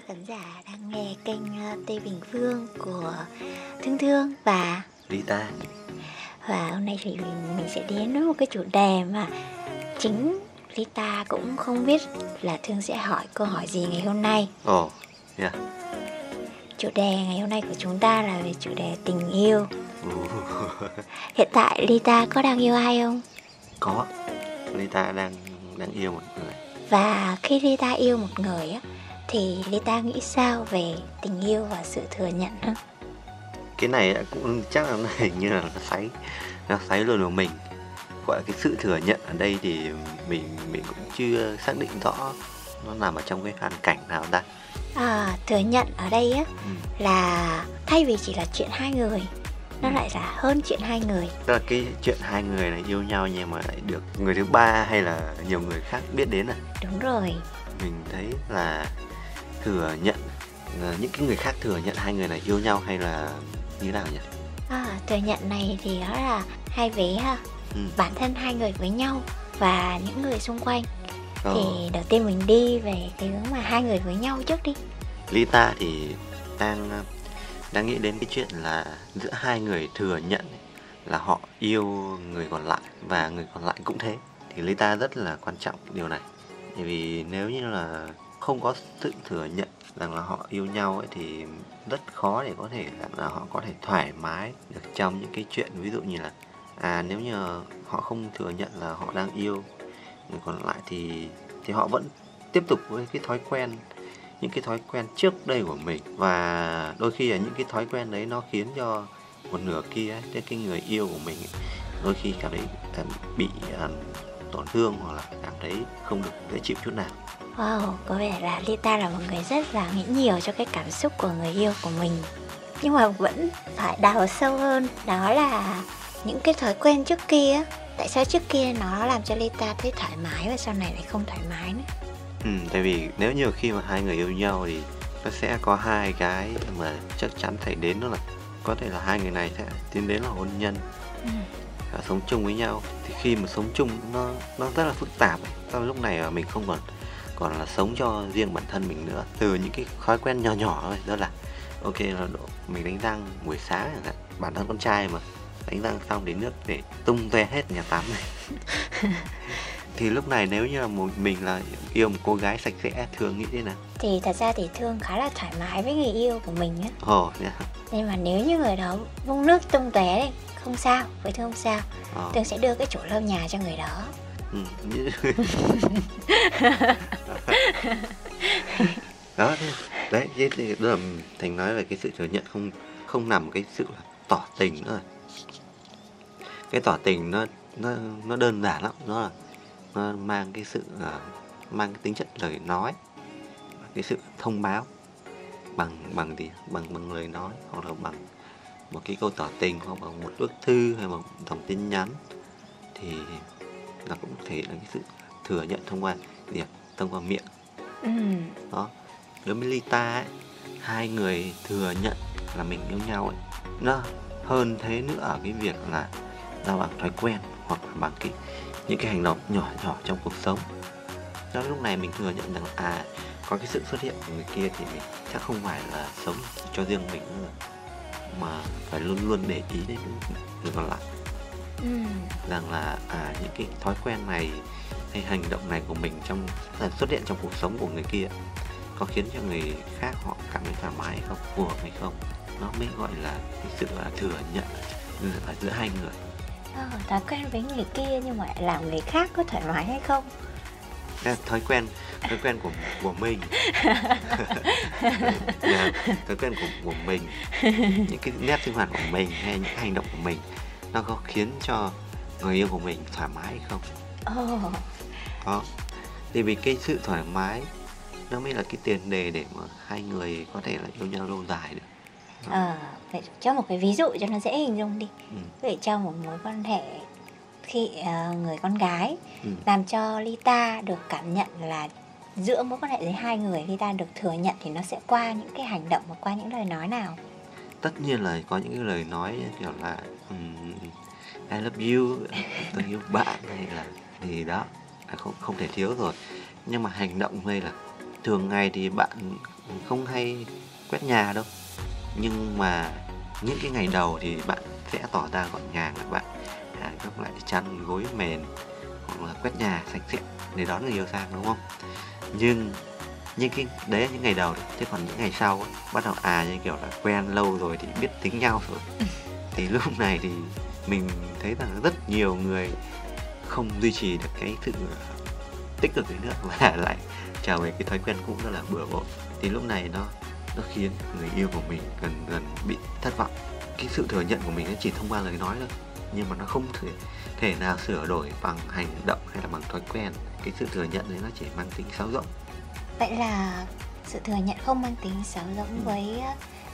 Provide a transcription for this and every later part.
khán giả đang nghe kênh uh, Tây Bình Phương của Thương Thương và Rita Và hôm nay thì mình sẽ đến với một cái chủ đề mà chính Rita cũng không biết là Thương sẽ hỏi câu hỏi gì ngày hôm nay. Ồ, oh, yeah Chủ đề ngày hôm nay của chúng ta là về chủ đề tình yêu. Hiện tại Rita có đang yêu ai không? Có. Rita đang đang yêu một người. Và khi Rita yêu một người á thì Lita nghĩ sao về tình yêu và sự thừa nhận hả? Cái này cũng chắc là hình như là nó sấy nó sấy luôn của mình. Gọi cái sự thừa nhận ở đây thì mình mình cũng chưa xác định rõ nó nằm ở trong cái hoàn cảnh nào ta. À, thừa nhận ở đây á ừ. là thay vì chỉ là chuyện hai người nó lại là hơn chuyện hai người. Tức là cái chuyện hai người này yêu nhau nhưng mà lại được người thứ ba hay là nhiều người khác biết đến à? Đúng rồi. Mình thấy là thừa nhận ờ, những cái người khác thừa nhận hai người này yêu nhau hay là như nào nhỉ? À, thừa nhận này thì đó là hai vế ha. Ừ. bản thân hai người với nhau và những người xung quanh. Ờ. thì đầu tiên mình đi về cái hướng mà hai người với nhau trước đi. Lita thì đang đang nghĩ đến cái chuyện là giữa hai người thừa nhận là họ yêu người còn lại và người còn lại cũng thế. Thì Lita rất là quan trọng điều này. Bởi vì nếu như là không có sự thừa nhận rằng là họ yêu nhau ấy thì rất khó để có thể là họ có thể thoải mái được trong những cái chuyện. Ví dụ như là à nếu như họ không thừa nhận là họ đang yêu người còn lại thì thì họ vẫn tiếp tục với cái thói quen những cái thói quen trước đây của mình. Và đôi khi là những cái thói quen đấy nó khiến cho một nửa kia ấy, cái người yêu của mình ấy, đôi khi cảm thấy à, bị à, tổn thương hoặc là cảm thấy không được dễ chịu chút nào. Wow, có vẻ là Lita là một người rất là nghĩ nhiều cho cái cảm xúc của người yêu của mình. Nhưng mà vẫn phải đào sâu hơn Đó là những cái thói quen trước kia Tại sao trước kia nó làm cho Lita thấy thoải mái và sau này lại không thoải mái nữa? Ừ, tại vì nếu như khi mà hai người yêu nhau thì nó sẽ có hai cái mà chắc chắn phải đến đó là có thể là hai người này sẽ tiến đến là hôn nhân. Ừ. và sống chung với nhau. Thì khi mà sống chung nó nó rất là phức tạp. Sau lúc này mà mình không còn còn là sống cho riêng bản thân mình nữa. Từ những cái thói quen nhỏ nhỏ thôi đó là ok là độ mình đánh răng buổi sáng chẳng hạn. Bản thân con trai mà đánh răng xong đến nước để tung toe hết nhà tắm. Này thì lúc này nếu như là một mình là yêu một cô gái sạch sẽ thương nghĩ thế nào? Thì thật ra thì thương khá là thoải mái với người yêu của mình á. Ồ oh, yeah. nhưng mà nếu như người đó vung nước tung tóe đấy không sao với thương không sao oh. thương sẽ đưa cái chỗ lau nhà cho người đó ừ. đó đấy thế đó là thành nói về cái sự thừa nhận không không nằm cái sự là tỏ tình nữa cái tỏ tình nó nó nó đơn giản lắm nó là nó mang cái sự uh, mang cái tính chất lời nói cái sự thông báo bằng bằng gì bằng bằng lời nói hoặc là bằng một cái câu tỏ tình hoặc bằng một bức thư hay một dòng tin nhắn thì nó cũng thể là cái sự thừa nhận thông qua việc thông qua miệng. Ừ. đó. Đối với Lita ấy, hai người thừa nhận là mình yêu nhau ấy nó hơn thế nữa ở cái việc là ra bằng thói quen hoặc là bằng cái những cái hành động nhỏ nhỏ trong cuộc sống. Đó lúc này mình thừa nhận rằng à có cái sự xuất hiện của người kia thì mình chắc không phải là sống cho riêng mình nữa mà phải luôn luôn để ý đến người còn lại. Ừ. rằng là à những cái thói quen này hay hành động này của mình trong là xuất hiện trong cuộc sống của người kia có khiến cho người khác họ cảm thấy thoải mái hay không phù hợp hay không? Nó mới gọi là cái sự là thừa nhận ở giữa hai người. Ờ, thói quen với người kia nhưng mà làm người khác có thoải mái hay không thói quen thói quen của của mình. Yeah, dạ, thói quen của của mình. Những cái nét sinh hoạt của mình hay những hành động của mình nó có khiến cho người yêu của mình thoải mái không? Oh. đó thì vì cái sự thoải mái nó mới là cái tiền đề để mà hai người có thể là yêu nhau lâu dài được. Ờ à, cho một cái ví dụ cho nó dễ hình dung đi. Ừ. để cho một mối quan hệ khi uh, người con gái ừ. làm cho Lita được cảm nhận là giữa mối quan hệ giữa hai người Lita được thừa nhận thì nó sẽ qua những cái hành động và qua những lời nói nào? Tất nhiên là có những cái lời nói kiểu là um, I love you tôi yêu bạn hay là gì đó. Không không thể thiếu rồi. Nhưng mà hành động đây là thường ngày thì bạn không hay quét nhà đâu. Nhưng mà những cái ngày đầu thì bạn sẽ tỏ ra gọn gàng là bạn à, các lại chăn gối mền hoặc là quét nhà sạch sẽ để đón người yêu sang đúng không? Nhưng những cái đấy là những ngày đầu đấy. chứ còn những ngày sau ấy, bắt đầu à như kiểu là quen lâu rồi thì biết tính nhau rồi. Thì lúc này thì mình thấy rằng rất nhiều người không duy trì được cái sự ờ, tích cực đấy nữa và lại trở về cái thói quen cũ đó là bừa bộn. Thì lúc này nó nó khiến người yêu của mình gần gần bị thất vọng. Cái sự thừa nhận của mình nó chỉ thông qua lời nói thôi nhưng mà nó không thể thể nào sửa đổi bằng hành động hay là bằng thói quen. Cái sự thừa nhận đấy nó chỉ mang tính sáo rỗng. Vậy là sự thừa nhận không mang tính sáo rỗng ừ. với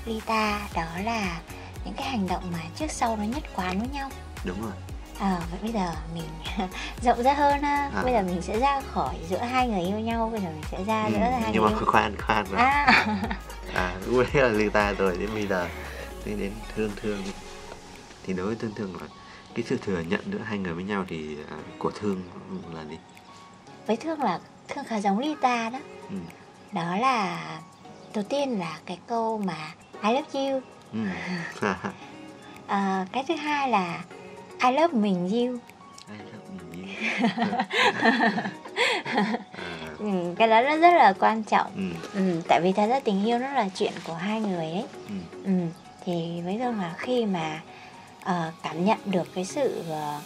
Lita đó là những cái hành động mà trước sau nó nhất quán với nhau. Đúng rồi. À, vậy bây giờ mình rộng ra hơn ha à. bây giờ mình sẽ ra khỏi giữa hai người yêu nhau bây giờ mình sẽ ra ừ, giữa hai nhưng người mà yêu. khoan khoan rồi à, à lúc đấy là Lita rồi đến bây giờ đến thương thương. Thì đối với thương thương là cái sự thừa nhận giữa hai người với nhau thì uh, của thương là gì? Với thương là thương khá giống Lita đó. Ừ. đó là đầu tiên là cái câu mà I love you ừ. à, cái thứ hai là I love mình you I love mình you. Ừ, cái đó nó rất là quan trọng. Ừ. Ừ, tại vì thật ra tình yêu nó là chuyện của hai người ấy. Ừ. Ừ, thì với thương là khi mà uh, cảm nhận được cái sự uh,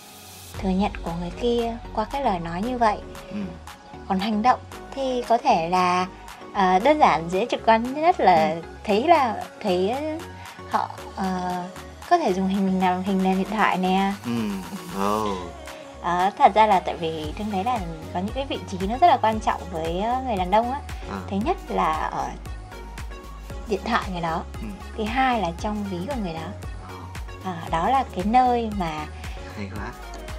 thừa nhận của người kia qua cái lời nói như vậy ừ. còn hành động thì có thể là uh, đơn giản dễ trực quan nhất là ừ. thấy là thấy họ uh, có thể dùng hình làm hình nền điện thoại nè ừ. oh. À, thật ra là tại vì thương thấy là có những cái vị trí nó rất là quan trọng với người đàn ông á à. thứ nhất là ở điện thoại người đó ừ. thứ hai là trong ví của người đó à, đó là cái nơi mà hay quá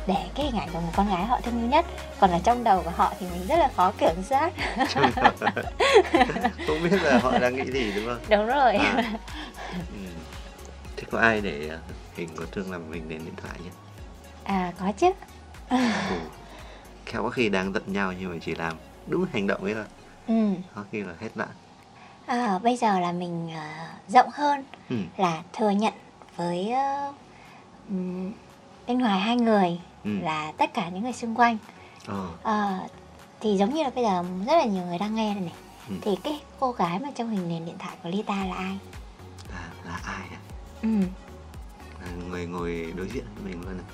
để cái hình ảnh của một con gái họ thương yêu nhất còn ở trong đầu của họ thì mình rất là khó kiểm soát không biết là họ đang nghĩ gì đúng không đúng rồi à. ừ. thế có ai để à, hình của thương làm hình đến điện thoại nhé à có chứ ừ. khéo có khi đang giận nhau nhưng mà chỉ làm đúng hành động ấy thôi ừ. có khi là hết nạn à, bây giờ là mình uh, rộng hơn ừ. là thừa nhận với uh, bên ngoài hai người ừ. là tất cả những người xung quanh ờ. à, thì giống như là bây giờ rất là nhiều người đang nghe đây này ừ. thì cái cô gái mà trong hình nền điện thoại của Lita là ai là là ai à? ừ. là người ngồi đối diện với mình luôn này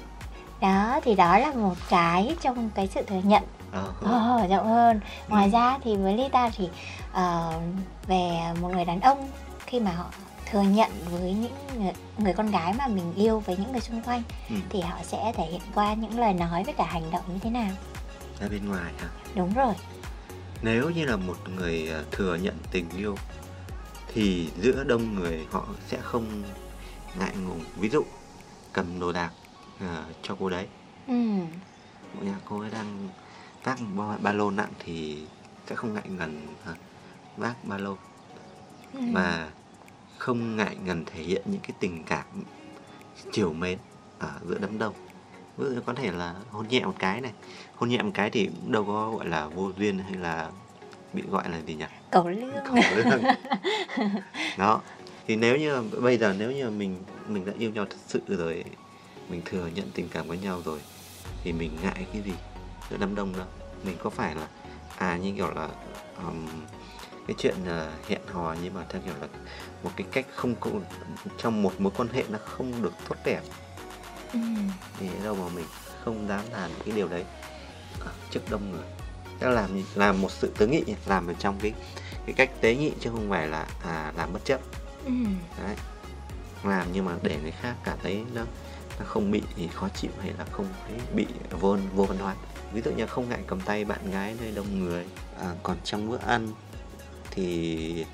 đó thì đó là một cái trong cái sự thừa nhận ờ, oh, rộng hơn ngoài ừ. ra thì với Lita thì uh, về một người đàn ông khi mà họ thừa nhận với những người, người con gái mà mình yêu với những người xung quanh ừ. thì họ sẽ thể hiện qua những lời nói với cả hành động như thế nào ra bên ngoài hả đúng rồi nếu như là một người à, thừa nhận tình yêu thì giữa đông người họ sẽ không ngại ngùng ví dụ cầm đồ đạc uh, cho cô đấy ừ. nhà cô ấy đang vác ba, ba lô nặng thì sẽ không ngại ngần uh, vác ba lô ừ. mà không ngại ngần thể hiện những cái tình cảm chiều mến ở giữa đám đông. Ví dụ có thể là hôn nhẹ một cái này hôn nhẹ một cái thì cũng đâu có gọi là vô duyên hay là bị gọi là gì nhỉ? Cầu lương. Cầu lương. Đó thì nếu như bây giờ nếu như mình mình đã yêu nhau thật sự rồi mình thừa nhận tình cảm với nhau rồi thì mình ngại cái gì giữa đám đông đâu mình có phải là à như kiểu là um, cái chuyện uh, hẹn hò nhưng mà theo kiểu là một cái cách không trong một mối quan hệ nó không được tốt đẹp. Ừ. thì đâu mà mình không dám làm cái điều đấy. À, trước đông người Tức là làm làm một sự tế nghị làm ở trong cái cái cách tế nhị chứ không phải là à, làm bất chấp. Ừ. đấy. Làm nhưng mà để người khác cảm thấy nó nó không bị khó chịu hay là không thấy bị vô vô văn hóa. Ví dụ như không ngại cầm tay bạn gái nơi đông người. À, còn trong bữa ăn thì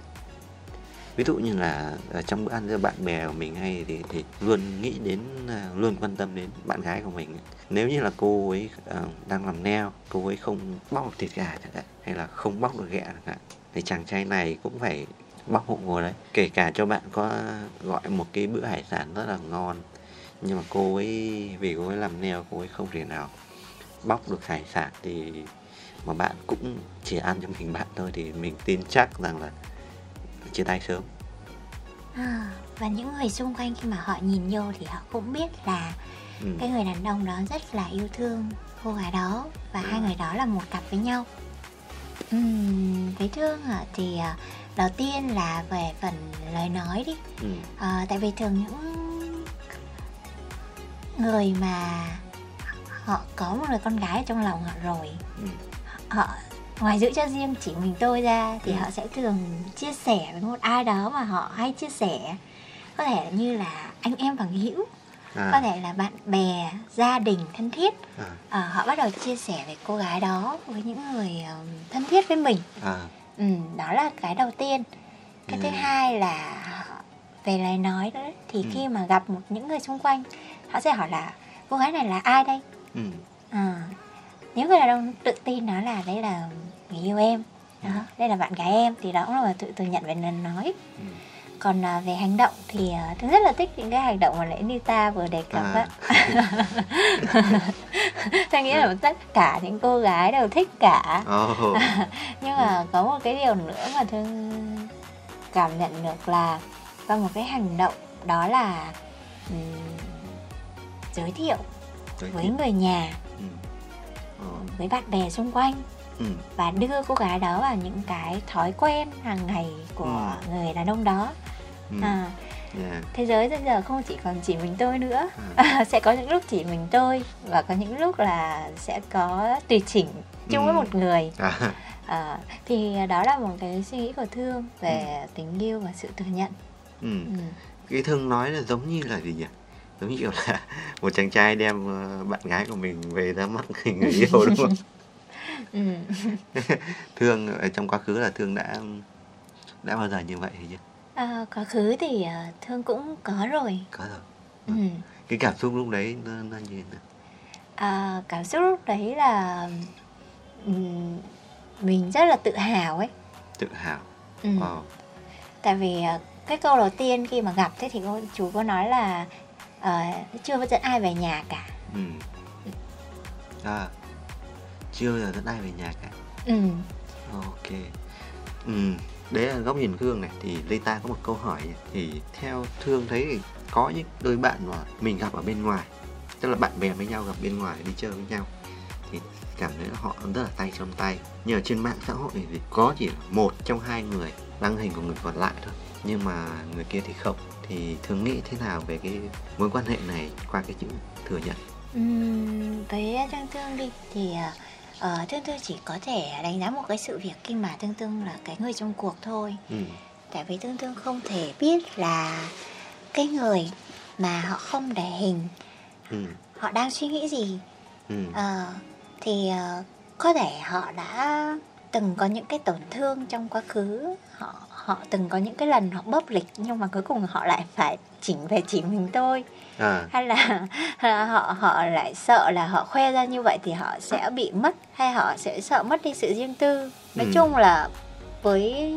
ví dụ như là à, trong bữa ăn với bạn bè của mình hay thì, thì luôn nghĩ đến à, luôn quan tâm đến bạn gái của mình. Nếu như là cô ấy uh, đang làm neo cô ấy không bóc được thịt gà chẳng hạn hay là không bóc được ghẹ chẳng hạn thì chàng trai này cũng phải bóc hộ ngồi đấy. Kể cả cho bạn có gọi một cái bữa hải sản rất là ngon nhưng mà cô ấy vì cô ấy làm neo cô ấy không thể nào bóc được hải sản thì mà bạn cũng chỉ ăn cho mình bạn thôi thì mình tin chắc rằng là chia tay sớm à, và những người xung quanh khi mà họ nhìn vô thì họ cũng biết là ừ. cái người đàn ông đó rất là yêu thương cô gái đó và ừ. hai người đó là một cặp với nhau uhm, với thương thì à, đầu tiên là về phần lời nói đi ừ. à, tại vì thường những người mà họ có một người con gái trong lòng họ rồi ừ. Họ ngoài giữ cho riêng chỉ mình tôi ra thì ừ. họ sẽ thường chia sẻ với một ai đó mà họ hay chia sẻ có thể như là anh em bằng hữu à. có thể là bạn bè gia đình thân thiết à. À, họ bắt đầu chia sẻ về cô gái đó với những người um, thân thiết với mình à. ừ, đó là cái đầu tiên cái ừ. thứ hai là về lời nói đó thì ừ. khi mà gặp một những người xung quanh họ sẽ hỏi là cô gái này là ai đây ừ. à, nếu người đàn ông tự tin nói là đây là người yêu em đó đây là bạn gái em thì đó cũng là tự thừa nhận về nói. Ừ. Còn à, về hành động thì à, tôi rất là thích những cái hành động mà lễ Nita vừa đề cập à. tôi nghĩ là tất cả những cô gái đều thích cả. Oh. nhưng mà có một cái điều nữa mà tôi cảm nhận được là có một cái hành động đó là um, giới thiệu với người nhà. Ừ. uh. với bạn bè xung quanh ừ. và đưa cô gái đó vào những cái thói quen hàng ngày của ừ. người đàn ông đó ừ. à Yeah. thế giới bây giờ không chỉ còn chỉ mình tôi nữa à. sẽ có những lúc chỉ mình tôi và có những lúc là sẽ có tùy chỉnh chung ừ. với một người à. À, thì đó là một cái suy nghĩ của thương về ừ. tình yêu và sự thừa nhận ừ. Ừ. cái thương nói là giống như là gì nhỉ giống như là một chàng trai đem ờ, bạn gái của mình về ra mắt người yêu đúng không ừ. thương ở trong quá khứ là thương đã đã bao giờ như vậy thì chưa à, quá khứ thì uh, thương cũng có rồi có rồi ừ. cái cảm xúc lúc đấy nó, nó như thế nào à, cảm xúc lúc đấy là um, mình rất là tự hào ấy tự hào ừ. wow. tại vì uh, cái câu đầu tiên khi mà gặp thế thì cô chú có nói là uh, chưa dẫn ai về nhà cả. Ừ. à chưa bao giờ dẫn ai về nhà cả. Ừ. Ok. Ừ đấy là góc nhìn thương này thì Lita có một câu hỏi thì theo thương thấy thì có những đôi bạn mà mình gặp ở bên ngoài tức là bạn bè với nhau gặp bên ngoài đi chơi với nhau thì cảm thấy họ rất là tay trong tay. Nhưng ở trên mạng xã hội thì có chỉ là một trong hai người đăng hình của người còn lại thôi. Nhưng mà người kia thì không thì thường nghĩ thế nào về cái mối quan hệ này qua cái chữ thừa nhận uhm, với trang thương đi thì uh, ờ, tương tương chỉ có thể đánh giá một cái sự việc khi mà tương tương là cái người trong cuộc thôi ừ. tại vì tương tương không thể biết là cái người mà họ không để hình ừ. họ đang suy nghĩ gì ừ. ờ, thì uh, có thể họ đã từng có những cái tổn thương trong quá khứ họ họ từng có những cái lần họ bóp lịch nhưng mà cuối cùng họ lại phải chỉnh về chỉ mình tôi à. hay là họ họ lại sợ là họ khoe ra như vậy thì họ sẽ bị mất hay họ sẽ sợ mất đi sự riêng tư nói ừ. chung là với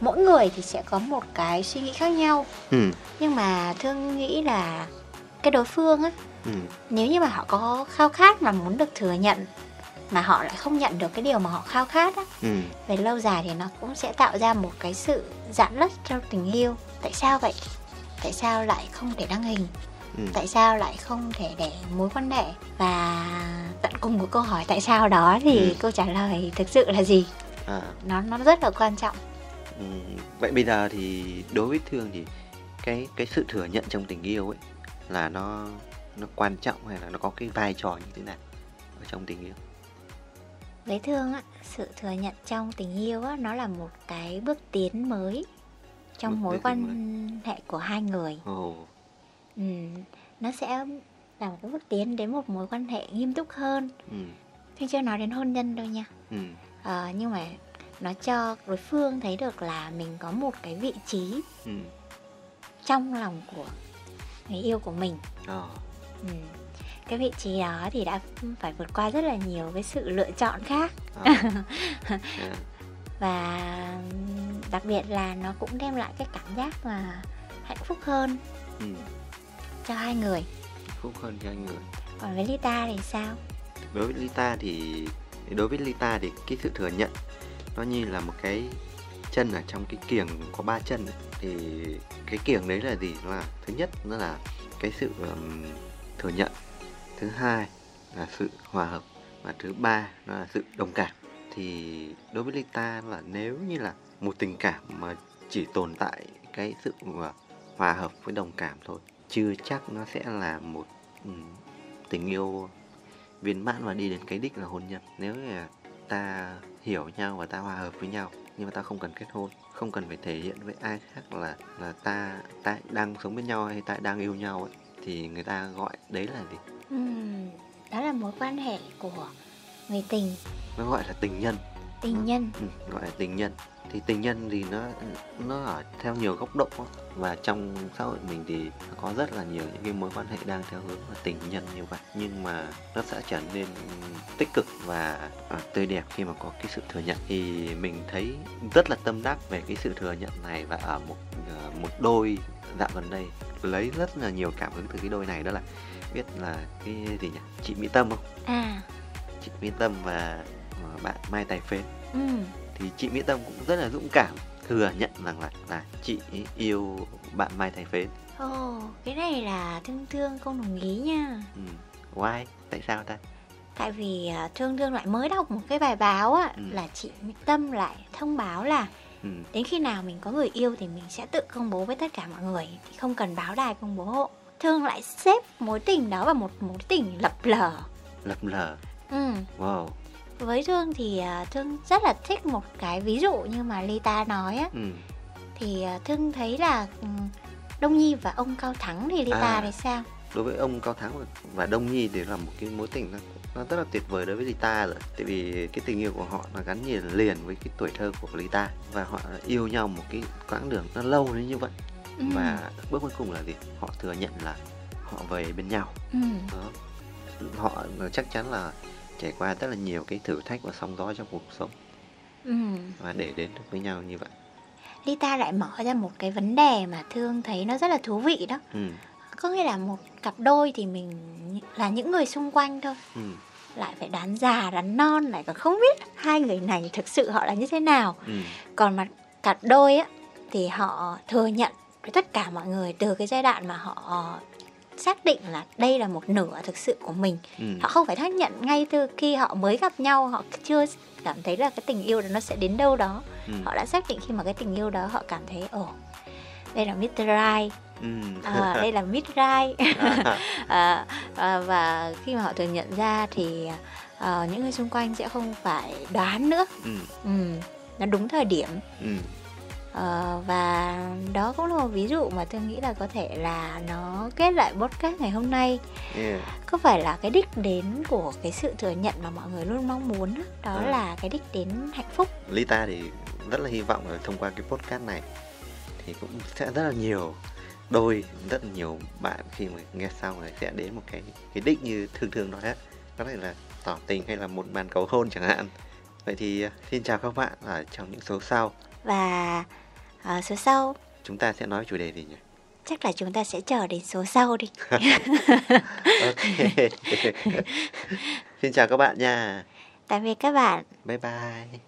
mỗi người thì sẽ có một cái suy nghĩ khác nhau ừ. nhưng mà thương nghĩ là cái đối phương á ừ. nếu như mà họ có khao khát mà muốn được thừa nhận mà họ lại không nhận được cái điều mà họ khao khát á ừ. về lâu dài thì nó cũng sẽ tạo ra một cái sự giãn nứt trong tình yêu tại sao vậy tại sao lại không thể đăng hình ừ. tại sao lại không thể để mối quan hệ và tận cùng của câu hỏi tại sao đó thì ừ. câu trả lời thực sự là gì à. nó nó rất là quan trọng ừ. vậy bây giờ thì đối với thương thì cái cái sự thừa nhận trong tình yêu ấy là nó nó quan trọng hay là nó có cái vai trò như thế nào ở trong tình yêu với thương á sự thừa nhận trong tình yêu á nó là một cái bước tiến mới trong bước mối quan mới. hệ của hai người oh. ừ, nó sẽ là một cái bước tiến đến một mối quan hệ nghiêm túc hơn ừ. Thì chưa nói đến hôn nhân đâu nha ừ. à, nhưng mà nó cho đối phương thấy được là mình có một cái vị trí ừ. trong lòng của người yêu của mình oh. ừ cái vị trí đó thì đã phải vượt qua rất là nhiều cái sự lựa chọn khác. À. và đặc biệt là nó cũng đem lại cái cảm giác mà hạnh phúc hơn ừ. cho hai người. Hạnh phúc hơn cho hai người. Còn với Lita thì sao? Đối với Lita thì đối với Lita thì cái sự thừa nhận nó như là một cái chân ở trong cái kiềng có ba chân ấy. thì cái kiềng đấy là gì? Là thứ nhất nó là cái sự um, thừa nhận thứ hai là sự hòa hợp và thứ ba nó là sự đồng cảm. Thì đối với Lita là nếu như là một tình cảm mà chỉ tồn tại cái sự hòa hợp với đồng cảm thôi, chưa chắc nó sẽ là một tình yêu viên mãn và đi đến cái đích là hôn nhân. Nếu là ta hiểu nhau và ta hòa hợp với nhau nhưng mà ta không cần kết hôn, không cần phải thể hiện với ai khác là là ta ta đang sống với nhau hay ta đang yêu nhau ấy, thì người ta gọi đấy là gì? Đó là mối quan hệ của người tình. Nó gọi là tình nhân. Tình nhân. Ừ, gọi là tình nhân. Thì tình nhân thì nó nó ở theo nhiều góc độ và trong xã hội mình thì nó có rất là nhiều những cái mối quan hệ đang theo hướng là tình nhân như vậy. Nhưng mà nó sẽ trở nên tích cực và à, tươi đẹp khi mà có cái sự thừa nhận. Thì mình thấy rất là tâm đắc về cái sự thừa nhận này và ở một à, một đôi dạo gần đây lấy rất là nhiều cảm hứng từ cái đôi này. Đó là biết là cái gì nhỉ chị Mỹ Tâm không à chị Mỹ Tâm và bạn Mai Tài Phến ừ thì chị Mỹ Tâm cũng rất là dũng cảm thừa nhận rằng là là chị yêu bạn Mai Thái Phến. ồ cái này là thương thương không đồng ý nha Ừ. Why? Tại sao ta? tại vì à, thương thương lại mới đọc một cái bài báo á Ừ. là chị Mỹ Tâm lại thông báo là Ừ. đến khi nào mình có người yêu thì mình sẽ tự công bố với tất cả mọi người thì không cần báo đài công bố hộ thương lại xếp mối tình đó vào một mối tình lập lờ Lập lờ. ừ. Wow. với thương thì à, thương rất là thích một cái ví dụ như mà Lita nói á Ừ. thì à, thương thấy là ừ, Đông Nhi và ông Cao Thắng thì Lita À. thì sao Đối với ông Cao Thắng và Đông Nhi thì là một cái mối tình nó, nó rất là tuyệt vời đối với Lita rồi. Tại vì cái tình yêu của họ nó gắn liền liền với cái tuổi thơ của Lita và họ yêu nhau một cái quãng đường nó lâu đến như vậy. Ừ. Và bước cuối cùng là gì? Họ thừa nhận là họ về bên nhau. ừ. đó họ chắc chắn là trải qua rất là nhiều cái thử thách và sóng gió trong cuộc sống Ừ. và để đến được với nhau như vậy Lita lại mở ra một cái vấn đề mà thương thấy nó rất là thú vị đó ừ có nghĩa là một cặp đôi thì mình là những người xung quanh thôi ừ lại phải đoán già đoán non lại còn không biết hai người này thực sự họ là như thế nào ừ còn mà cặp đôi á thì họ thừa nhận với tất cả mọi người từ cái giai đoạn mà họ xác định là đây là một nửa thực sự của mình ừ. họ không phải xác nhận ngay từ khi họ mới gặp nhau họ chưa cảm thấy là cái tình yêu đó nó sẽ đến đâu đó. Ừ. Họ đã xác định khi mà cái tình yêu đó họ cảm thấy ồ đây là Mr. Right. Ừ. À, đây là Mid Right. À, à, và khi mà họ thừa nhận ra thì à, những người xung quanh sẽ không phải đoán nữa. Ừ. Ừ, nó đúng thời điểm. Ừ Ờ, và đó cũng là một ví dụ mà tôi nghĩ là có thể là nó kết lại podcast ngày hôm nay. Yeah. có phải là cái đích đến của cái sự thừa nhận mà mọi người luôn mong muốn đó, đó Ừ. là cái đích đến hạnh phúc. Lita thì rất là hy vọng là thông qua cái podcast này thì cũng sẽ rất là nhiều đôi rất là nhiều bạn khi mà nghe xong rồi sẽ đến một cái cái đích như thường thường nói á. Có thể là tỏ tình hay là một màn cầu hôn chẳng hạn. Vậy thì à, xin chào các bạn ở trong những số sau. Và ờ, số sau. Chúng ta sẽ nói chủ đề gì nhỉ? Chắc là chúng ta sẽ chờ đến số sau đi. Ok. Xin chào các bạn nha. Tạm biệt các bạn. Bye bye